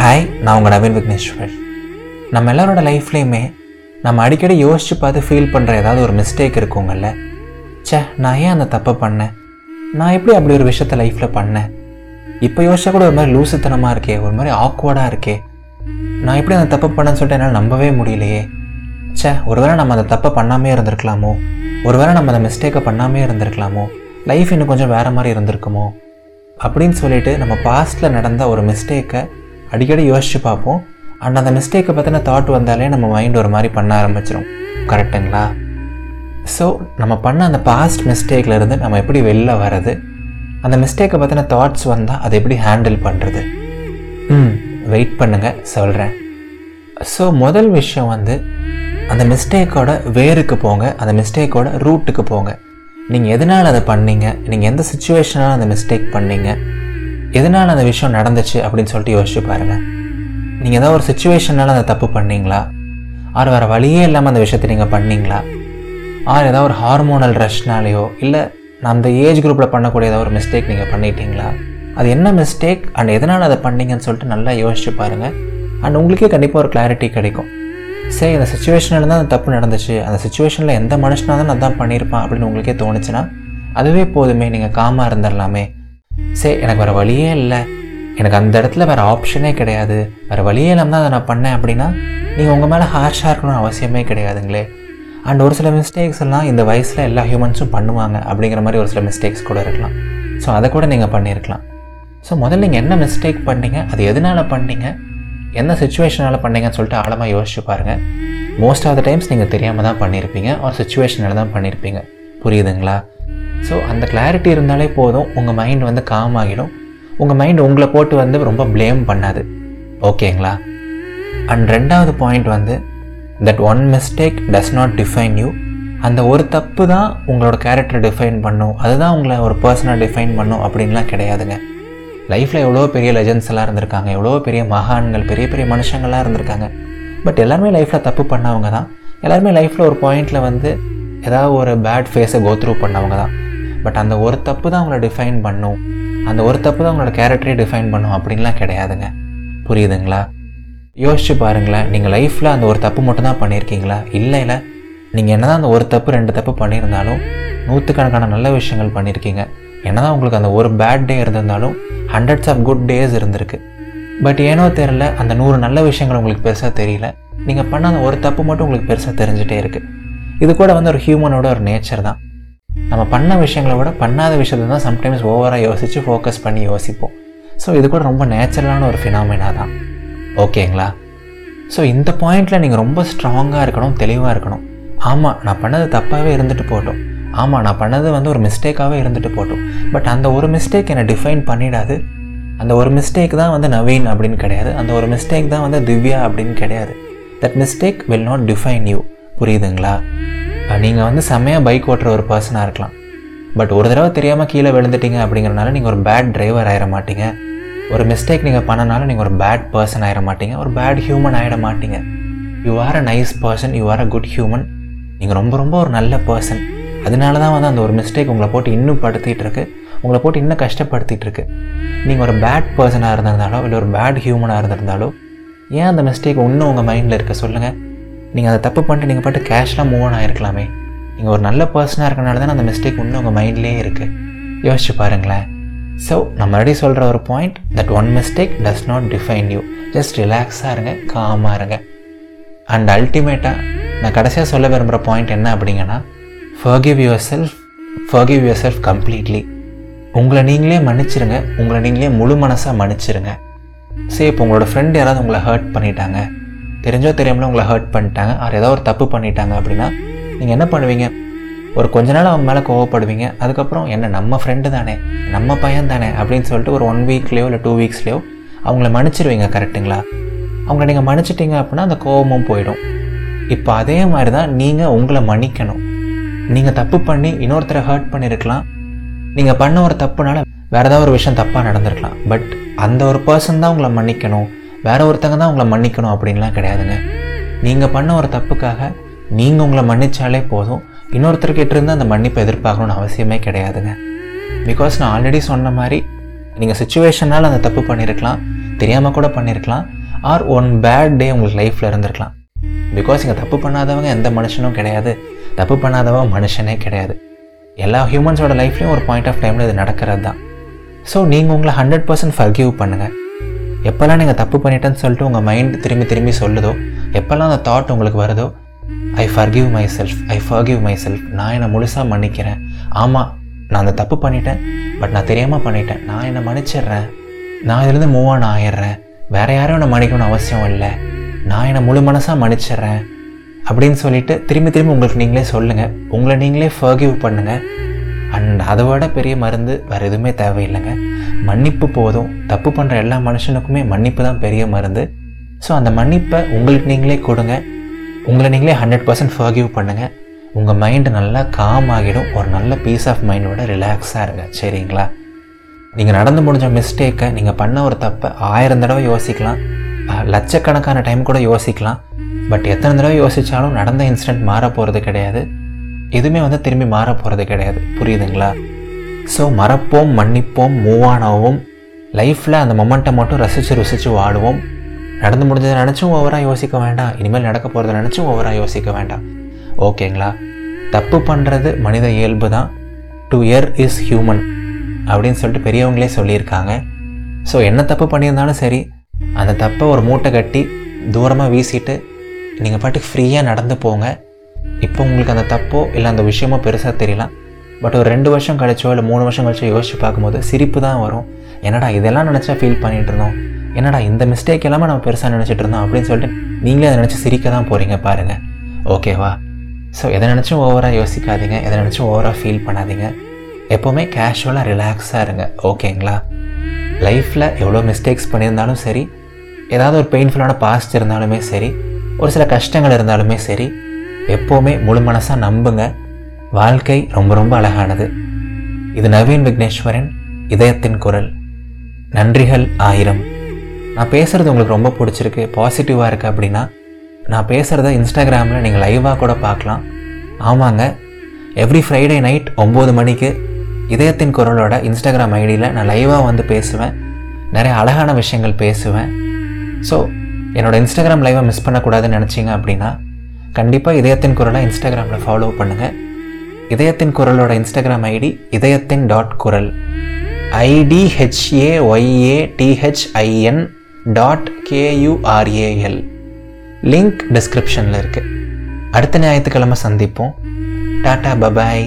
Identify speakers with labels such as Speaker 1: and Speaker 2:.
Speaker 1: Hi நான் உங்கள் நவீன் விக்னேஸ்வர். நம்ம எல்லாரோட லைஃப்லேயுமே நம்ம அடிக்கடி யோசித்து பார்த்து ஃபீல் பண்ணுற ஏதாவது ஒரு மிஸ்டேக் இருக்குங்கல்ல சே நான் ஏன் அந்த தப்பை பண்ணேன்? நான் எப்படி அப்படி ஒரு விஷயத்த லைஃப்பில் பண்ணேன்? இப்போ யோசிச்சா கூட ஒரு மாதிரி லூசுத்தனமாக இருக்கே ஒரு மாதிரி ஆக்வர்டாக இருக்கே. நான் எப்படி அந்த தப்பை பண்ணேன்னு சொல்லிட்டு என்னால் நம்பவே முடியலையே. ச்சே ஒருவேளை நம்ம அந்த தப்பை பண்ணாமே இருந்திருக்கலாமோ? ஒருவேளை நம்ம அந்த மிஸ்டேக்கை பண்ணாமே இருந்திருக்கலாமோ? லைஃப் இன்னும் கொஞ்சம் வேறு மாதிரி இருந்திருக்குமோ? அப்படின்னு சொல்லிட்டு நம்ம பாஸ்ட்டில் நடந்த ஒரு மிஸ்டேக்கை அடிக்கடி யோசித்து பார்ப்போம். அண்ட் அந்த மிஸ்டேக்கை பற்றின தாட் வந்தாலே நம்ம மைண்ட் ஒரு மாதிரி பண்ண ஆரம்பிச்சிடும் கரெக்டுங்களா ஸோ நம்ம பண்ண அந்த பாஸ்ட் மிஸ்டேக்லேருந்து இருந்து நம்ம எப்படி வெளில வர்றது? அந்த மிஸ்டேக்கை பற்றின தாட்ஸ் வந்தால் அதை எப்படி ஹேண்டில் பண்ணுறது ம் வெயிட் பண்ணுங்கள் சொல்கிறேன் ஸோ முதல் விஷயம் வந்து அந்த மிஸ்டேக்கோட வேருக்கு போங்க அந்த மிஸ்டேக்கோட ரூட்டுக்கு போங்க. நீங்கள் எதனால் அதை பண்ணீங்க? நீங்கள் எந்த சுச்சுவேஷனால் அந்த மிஸ்டேக் பண்ணீங்க? எதனால் அந்த விஷயம் நடந்துச்சு அப்படின்னு சொல்லிட்டு யோசிச்சு பாருங்கள் நீங்கள் ஏதாவது ஒரு சுச்சுவேஷனால் அந்த தப்பு பண்ணீங்களா? ஆர் வேறு வழியே இல்லாமல் அந்த விஷயத்தை நீங்கள் பண்ணீங்களா? ஆர் ஏதாவது ஒரு ஹார்மோனல் ரஷ்னாலேயோ இல்லை நான் அந்த ஏஜ் குரூப்பில் பண்ணக்கூடிய ஏதாவது ஒரு மிஸ்டேக் நீங்கள் பண்ணிட்டீங்களா? அது என்ன மிஸ்டேக் அண்ட் எதனால் அதை பண்ணீங்கன்னு சொல்லிட்டு நல்லா யோசிச்சு பாருங்கள் அண்ட் உங்களுக்கே கண்டிப்பாக ஒரு கிளாரிட்டி கிடைக்கும். சரி அந்த சுச்சுவேஷனில் தான் அந்த தப்பு நடந்துச்சு. அந்த சுச்சுவேஷனில் எந்த மனுஷனாக தான் நான் தான் பண்ணியிருப்பான் அப்படின்னு உங்களுக்கே தோணுச்சுன்னா அதுவே போதுமே. நீங்கள் காமாக இருந்துடலாமே. சரி எனக்கு வேறு வழியே இல்லை. எனக்கு அந்த இடத்துல வேறு ஆப்ஷனே கிடையாது. வேறு வழியே இல்லாமல் தான் அதை நான் பண்ணேன் அப்படின்னா நீங்கள் உங்கள் மேலே ஹார்ஷாக இருக்கணும்னு அவசியமே கிடையாதுங்களே. அண்ட் ஒரு சில மிஸ்டேக்ஸ் எல்லாம் இந்த வயசில் எல்லா ஹியூமன்ஸும் பண்ணுவாங்க அப்படிங்கிற மாதிரி ஒரு சில மிஸ்டேக்ஸ் கூட இருக்கலாம். ஸோ அதை கூட நீங்கள் பண்ணியிருக்கலாம். ஸோ முதல்ல நீங்கள் என்ன மிஸ்டேக் பண்ணீங்க? அது எதனால் பண்ணீங்க? என்ன சுச்சுவேஷனால் பண்ணீங்கன்னு சொல்லிட்டு ஆழமாக யோசிச்சு பாருங்கள் மோஸ்ட் ஆஃப் த டைம்ஸ் நீங்கள் தெரியாமல் தான் பண்ணியிருப்பீங்க. ஒரு சுச்சுவேஷனில் தான் பண்ணியிருப்பீங்க. புரியுதுங்களா? ஸோ அந்த கிளாரிட்டி இருந்தாலே போதும். உங்கள் மைண்ட் வந்து காம் ஆகிடும். உங்கள் மைண்ட் உங்களை போட்டு வந்து ரொம்ப ப்ளேம் பண்ணாது. ஓகேங்களா அண்ட் ரெண்டாவது பாயிண்ட் வந்து that one mistake does not define you அந்த ஒரு தப்பு தான் உங்களோட கேரக்டர் டிஃபைன் பண்ணும். அதுதான் உங்களை ஒரு பர்சனாக டிஃபைன் பண்ணும் அப்படின்லாம் கிடையாதுங்க. லைஃப்பில் எவ்வளோ பெரிய லெஜண்ட்ஸ் எல்லாம் இருந்திருக்காங்க. எவ்வளோ பெரிய மகான்கள் பெரிய பெரிய மனுஷங்கள்லாம் இருந்திருக்காங்க. பட் எல்லாருமே லைஃப்பில் தப்பு பண்ணவங்க தான். எல்லாருமே லைஃப்பில் ஒரு பாயிண்டில் வந்து ஏதாவது ஒரு பேட் ஃபேஸை கோத்ரூ பண்ணவங்க தான். பட் அந்த ஒரு தப்பு தான் அவங்கள டிஃபைன் பண்ணும். அந்த ஒரு தப்பு தான் உங்களோட கேரக்டரே டிஃபைன் பண்ணும் அப்படின்லாம் கிடையாதுங்க. புரியுதுங்களா? யோசிச்சு பாருங்களேன் நீங்கள் லைஃப்பில் அந்த ஒரு தப்பு மட்டும் தான் பண்ணியிருக்கீங்களா? இல்லை இல்லை. நீங்கள் என்ன தான் அந்த ஒரு தப்பு ரெண்டு தப்பு பண்ணியிருந்தாலும் நூற்றுக்கணக்கான நல்ல விஷயங்கள் பண்ணியிருக்கீங்க. என்ன தான் உங்களுக்கு அந்த ஒரு பேட் டே இருந்திருந்தாலும் ஹண்ட்ரட்ஸ் ஆஃப் குட் டேஸ் இருந்திருக்கு. பட் ஏனோ தெரில அந்த நூறு நல்ல விஷயங்கள் உங்களுக்கு பெருசாக தெரியல. நீங்கள் பண்ண அந்த ஒரு தப்பு மட்டும் உங்களுக்கு பெருசாக தெரிஞ்சிட்டே இருக்குது இது கூட வந்து ஒரு ஹியூமனோட ஒரு நேச்சர் தான். நம்ம பண்ண விஷயங்களை விட பண்ணாத விஷயத்தை தான் சம்டைம்ஸ் ஓவராக யோசித்து ஃபோக்கஸ் பண்ணி யோசிப்போம். ஸோ இது கூட ரொம்ப நேச்சுரலான ஒரு ஃபினாமினா தான். ஓகேங்களா ஸோ இந்த பாயிண்டில் நீங்கள் ரொம்ப ஸ்ட்ராங்காக இருக்கணும் தெளிவாக இருக்கணும். ஆமாம் நான் பண்ணது தப்பாகவே இருந்துட்டு போட்டோம். ஆமாம் நான் பண்ணது வந்து ஒரு மிஸ்டேக்காகவே இருந்துட்டு போட்டோம். பட் அந்த ஒரு மிஸ்டேக் என்னை டிஃபைன் பண்ணிடாது. அந்த ஒரு மிஸ்டேக் தான் வந்து நவீன் அப்படின்னு கிடையாது. அந்த ஒரு மிஸ்டேக் தான் வந்து திவ்யா அப்படின்னு கிடையாது. That mistake will not define you புரியுதுங்களா? நீங்கள் வந்து செம்மையாக பைக் ஓட்டுற ஒரு பர்சனாக இருக்கலாம். பட் ஒரு தடவை தெரியாமல் கீழே விழுந்துட்டீங்க அப்படிங்கிறனால நீங்கள் ஒரு பேட் டிரைவர் ஆகிட மாட்டீங்க. ஒரு மிஸ்டேக் நீங்கள் பண்ணனால நீங்கள் ஒரு பேட் பர்சன் ஆகிட மாட்டீங்க. ஒரு பேட் ஹியூமன் ஆகிட மாட்டீங்க. You are a nice person you are a good human நீங்கள் ரொம்ப ரொம்ப ஒரு நல்ல பர்சன் அதனால தான் வந்து அந்த ஒரு மிஸ்டேக் உங்களை போட்டு இன்னும் படுத்திட்டு இருக்கு. உங்களை போட்டு இன்னும் கஷ்டப்படுத்திட்டு இருக்கு. நீங்கள் ஒரு பேட் பர்சனாக இருந்திருந்தாலோ இல்லை ஒரு பேட் ஹியூமனாக இருந்திருந்தாலோ ஏன் அந்த மிஸ்டேக் இன்னும் உங்கள் மைண்டில் இருக்க சொல்லுங்கள் நீங்கள் அதை தப்பு பண்ணிட்டு நீங்கள் பாட்டு கேஷ்லாம் மூவ் ஆன் ஆகிருக்கலாமே நீங்கள் ஒரு நல்ல பர்சனாக இருக்கனால தான் அந்த மிஸ்டேக் இன்னும் உங்கள் மைண்ட்லேயே இருக்குது யோசிச்சு பாருங்களேன். ஸோ நம்ம மறுபடியும் சொல்கிற ஒரு point that one mistake does not define you just ரிலாக்ஸாக இருங்க காமாக இருங்க. அண்ட் அல்டிமேட்டாக நான் கடைசியாக சொல்ல விரும்புகிற பாயிண்ட் என்ன அப்படிங்கன்னா forgive yourself forgive yourself completely உங்களை நீங்களே மன்னிச்சிருங்க உங்களை நீங்களே முழு மனசாக மன்னிச்சிருங்க. சரி இப்போ உங்களோட ஃப்ரெண்ட் யாராவது உங்களை ஹர்ட் பண்ணிட்டாங்க தெரிஞ்சோ தெரியாமல உங்களை ஹர்ட் பண்ணிட்டாங்க. அவர் ஏதோ ஒரு தப்பு பண்ணிட்டாங்க அப்படின்னா நீங்கள் என்ன பண்ணுவீங்க? ஒரு கொஞ்ச நாள் அவங்க மேலே கோவப்படுவீங்க. அதுக்கப்புறம் என்ன நம்ம ஃப்ரெண்டு தானே? நம்ம பையன் தானே? அப்படின்னு சொல்லிட்டு ஒரு ஒன் வீக்லேயோ இல்லை டூ வீக்ஸ்லேயோ அவங்கள மன்னிச்சிருவீங்க கரெக்டுங்களா அவங்கள நீங்கள் மன்னிச்சிட்டிங்க அப்படின்னா அந்த கோபமும் போயிடும். இப்போ அதே மாதிரி தான் நீங்கள் உங்களை மன்னிக்கணும். நீங்கள் தப்பு பண்ணி இன்னொருத்தரை ஹர்ட் பண்ணியிருக்கலாம் நீங்கள் பண்ண ஒரு தப்புனால வேறு ஏதாவது ஒரு விஷயம் தப்பாக நடந்திருக்கலாம். பட் அந்த ஒரு பர்சன் தான் உங்களை மன்னிக்கணும். வேற ஒருத்தங்க தான் உங்களை மன்னிக்கணும் அப்படின்லாம் கிடையாதுங்க. நீங்கள் பண்ண ஒரு தப்புக்காக நீங்கள் உங்களை மன்னிச்சாலே போதும். இன்னொருத்தர்கிட்ட இருந்து அந்த மன்னிப்பை எதிர்பார்க்கணும்னு அவசியமே கிடையாதுங்க. பிகாஸ் நான் ஆல்ரெடி சொன்ன மாதிரி நீங்கள் சுச்சுவேஷனால் அந்த தப்பு பண்ணியிருக்கலாம் தெரியாமல் கூட பண்ணியிருக்கலாம் ஆர் ஒன் பேட் டே உங்களுக்கு லைஃப்பில் இருந்திருக்கலாம். பிகாஸ் இங்கே தப்பு பண்ணாதவங்க எந்த மனுஷனும் கிடையாது. தப்பு பண்ணாதவங்க மனுஷனே கிடையாது. எல்லா ஹியூமன்ஸோட லைஃப்லேயும் ஒரு பாயிண்ட் ஆஃப் டைமில் இது நடக்கிறது தான் ஸோ நீங்கள் உங்களை ஹண்ட்ரட் பர்சன்ட் ஃபர்கியூவ் பண்ணுங்கள் எப்போல்லாம் நீங்கள் தப்பு பண்ணிட்டேன்னு சொல்லிட்டு உங்கள் மைண்ட் திரும்பி திரும்பி சொல்லுதோ எப்போல்லாம் அந்த தாட் உங்களுக்கு வருதோ I forgive myself I forgive myself நான் என்னை முழுசாக மன்னிக்கிறேன். ஆமாம் நான் அந்த தப்பு பண்ணிட்டேன் பட் நான் தெரியாமல் பண்ணிட்டேன். நான் என்னை மன்னிச்சிடுறேன். நான் இதுலேருந்து மூவ் ஆன் ஆயிடுறேன். வேறு யாரும் என்னை மன்னிக்கணும்னு அவசியம் இல்லை. நான் என்னை முழு மனசாக மன்னிச்சிடுறேன். அப்படின்னு சொல்லிட்டு திரும்பி திரும்பி உங்களுக்கு நீங்களே சொல்லுங்கள் உங்களை நீங்களே ஃபர்கிவ் பண்ணுங்கள் அண்ட் அதை விட பெரிய மருந்து வேறு எதுவுமே தேவையில்லைங்க. மன்னிப்பு போதும். தப்பு பண்ணுற எல்லா மனுஷனுக்குமே மன்னிப்பு தான் பெரிய மருந்து. ஸோ அந்த மன்னிப்பை உங்களுக்கு நீங்களே கொடுங்க. உங்களை நீங்களே ஹண்ட்ரட் பர்சன்ட் ஃபர்கியூ பண்ணுங்கள் உங்கள் மைண்டு நல்லா காம் ஆகிடும். ஒரு நல்ல பீஸ் ஆஃப் மைண்டோட ரிலாக்ஸாக இருங்க. சரிங்களா? நீங்கள் நடந்து முடிஞ்ச மிஸ்டேக்கை நீங்கள் பண்ண ஒரு தப்பை ஆயிரம் தடவை யோசிக்கலாம். லட்சக்கணக்கான டைம் கூட யோசிக்கலாம். பட் எத்தனை தடவை யோசித்தாலும் நடந்த இன்சிடெண்ட் மாற போகிறது கிடையாது. எதுவுமே வந்து திரும்பி மாற போகிறது கிடையாது. புரியுதுங்களா? ஸோ மறப்போம் மன்னிப்போம் மூவ் ஆன் ஆகும் லைஃப்பில் அந்த மொமெண்ட்டை மட்டும் ரசித்து ருசித்து வாடுவோம். நடந்து முடிஞ்சதை நினச்சும் ஓவராக யோசிக்க வேண்டாம். இனிமேல் நடக்க போகிறத நினச்சும் ஓவராக யோசிக்க வேண்டாம். ஓகேங்களா தப்பு பண்ணுறது மனித இயல்பு தான். டு இயர் இஸ் ஹியூமன் அப்படின்னு சொல்லிட்டு பெரியவங்களே சொல்லியிருக்காங்க. ஸோ என்ன தப்பு பண்ணியிருந்தாலும் சரி அந்த தப்பை ஒரு மூட்டை கட்டி தூரமாக வீசிட்டு நீங்கள் பாட்டுக்கு ஃப்ரீயாக நடந்து போங்க. இப்போ உங்களுக்கு அந்த தப்போ இல்லை அந்த விஷயமோ பெருசாக தெரியலாம் பட் ஒரு ரெண்டு வருஷம் கழிச்சோ இல்லை மூணு வருஷம் கழிச்சோ யோசிச்சு பார்க்கும்போது சிரிப்பு தான் வரும். என்னடா இதெல்லாம் நினச்சா ஃபீல் பண்ணிகிட்டு இருந்தோம். என்னடா இந்த மிஸ்டேக் எல்லாமே நம்ம பெருசாக நினச்சிட்டு இருந்தோம் அப்படின்னு சொல்லிட்டு நீங்களே அதை நினச்சி சிரிக்க தான் போகிறீங்க பாருங்கள் ஓகேவா ஸோ எதை நினச்சும் ஓவராக யோசிக்காதீங்க. எதை நினச்சும் ஓவராக ஃபீல் பண்ணாதீங்க. எப்போவுமே கேஷுவலாக ரிலாக்ஸாக இருங்க. ஓகேங்களா லைஃப்பில் எவ்வளோ மிஸ்டேக்ஸ் பண்ணியிருந்தாலும் சரி ஏதாவது ஒரு பெயின்ஃபுல்லான பாஸ்ட் இருந்தாலுமே சரி ஒரு சில கஷ்டங்கள் இருந்தாலுமே சரி எப்போவுமே முழு மனசாக நம்புங்க. வாழ்க்கை ரொம்ப ரொம்ப அழகானது. இது நவீன் விக்னேஸ்வரன் இதயத்தின் குரல். நன்றிகள் ஆயிரம். நான் பேசுகிறது உங்களுக்கு ரொம்ப பிடிச்சிருக்கு பாசிட்டிவாக இருக்குது அப்படின்னா நான் பேசுகிறத இன்ஸ்டாகிராமில் நீங்கள் லைவாக கூட பார்க்கலாம். ஆமாங்க எவ்ரி ஃப்ரைடே நைட் ஒம்பது மணிக்கு இதயத்தின் குரலோட இன்ஸ்டாகிராம் ஐடியில் நான் லைவாக வந்து பேசுவேன். நிறைய அழகான விஷயங்கள் பேசுவேன். ஸோ என்னோட இன்ஸ்டாகிராம் லைவை மிஸ் பண்ணக்கூடாதுன்னு நினச்சிங்க அப்படின்னா கண்டிப்பாக இதயத்தின் குரலை இன்ஸ்டாகிராமில் ஃபாலோ பண்ணுங்கள் இதயத்தின் குரலோட இன்ஸ்டாகிராம் ஐடி இதயத்தின் டாட் குரல். I D H A Y A D H I N dot K U R A L link டிஸ்கிரிப்ஷனில் இருக்குது அடுத்த ஞாயிற்றுக்கிழமை சந்திப்போம். Tata bye bye